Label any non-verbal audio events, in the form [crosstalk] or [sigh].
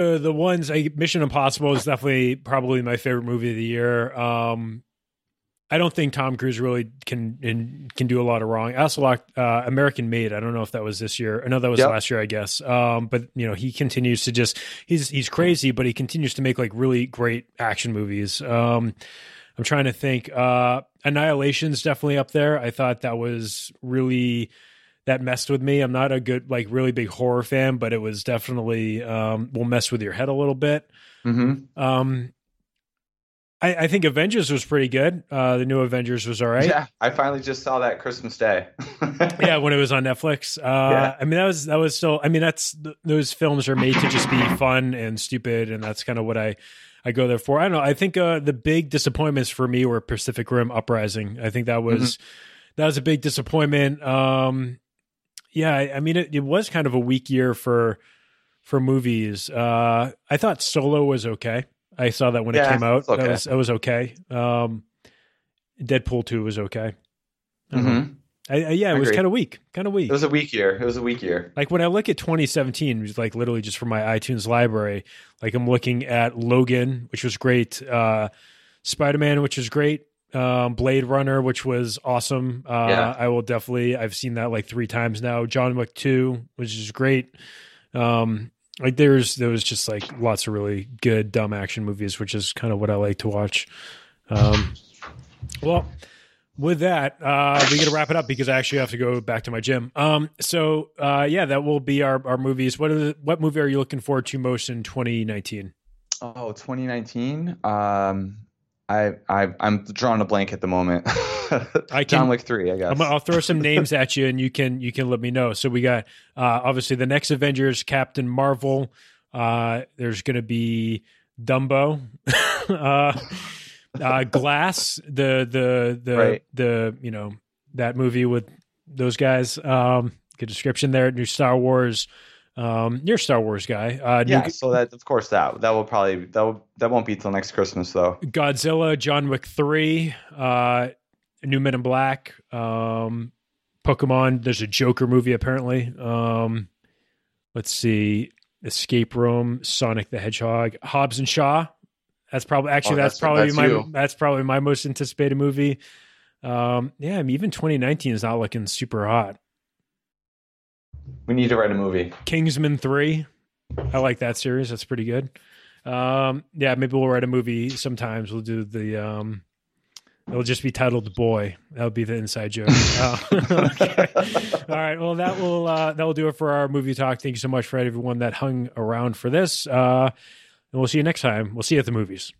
Uh, the ones, like Mission Impossible is definitely probably my favorite movie of the year. Um, I don't think Tom Cruise really can in, can do a lot of wrong. I also like uh, American Made. I don't know if that was this year. I know that was Yep. last year, I guess. Um, but you know, he continues to just he's he's crazy, but he continues to make like really great action movies. Um, I'm trying to think. Uh, Annihilation's definitely up there. I thought that was really that messed with me. I'm not a good like really big horror fan, but it was definitely um, will mess with your head a little bit. hmm Um, I, I think Avengers was pretty good. Uh, the new Avengers was all right. Yeah, I finally just saw that Christmas Day. [laughs] Yeah, when it was on Netflix. Uh, Yeah. I mean, that was that was still. I mean, that's those films are made to just be fun and stupid, and that's kind of what I I go there for. I don't know. I think uh, the big disappointments for me were Pacific Rim Uprising. I think that was that was a big disappointment. Um, yeah, I, I mean, it, it was kind of a weak year for for movies. Uh, I thought Solo was okay. I saw that when it came out. okay. That was that was okay. Um, Deadpool two was okay. I don't know. hmm I, I, yeah, it was kind of weak, kind of weak. It was a weak year. It was a weak year. like when I look at 2017, just like literally just from my iTunes library, like I'm looking at Logan, which was great, uh, Spider Man, which was great, um, Blade Runner, which was awesome. Uh, Yeah. I will definitely, I've seen that like three times now. John Wick 2, which is great. Um, like there's there was just like lots of really good dumb action movies, which is kind of what I like to watch. Um, well, with that, uh, we got to wrap it up because I actually have to go back to my gym. Um, so uh, yeah, that will be our, our movies. What are the, what movie are you looking forward to most in 2019? Oh, 2019. Um, I I I'm drawing a blank at the moment. [laughs] I John can- Wick three, I guess. I'm, I'll throw some [laughs] names at you, and you can you can let me know. So we got uh, obviously the next Avengers, Captain Marvel. Uh, there's going to be Dumbo, [laughs] uh, uh, Glass, the the the Right. the you know that movie with those guys. Um, good description there. New Star Wars. Um, you're a Star Wars guy. Uh, new yeah, so that of course that that will probably that will that won't be till next Christmas though. Godzilla, John Wick three, uh, New Men in Black, um, Pokemon. There's a Joker movie apparently. Um, let's see, Escape Room, Sonic the Hedgehog, Hobbs and Shaw. That's probably actually Oh, that's, that's- probably that's my you. that's probably my most anticipated movie. Um, yeah, I mean even 2019 is not looking super hot. We need to write a movie. Kingsman three. I like that series. That's pretty good. Um, yeah, maybe we'll write a movie. Sometimes we'll do the. Um, it'll just be titled "Boy." That'll be the inside joke. Uh, [laughs] [laughs] okay. All right. Well, that will uh, that will do it for our movie talk. Thank you so much for everyone that hung around for this. Uh, and we'll see you next time. We'll see you at the movies.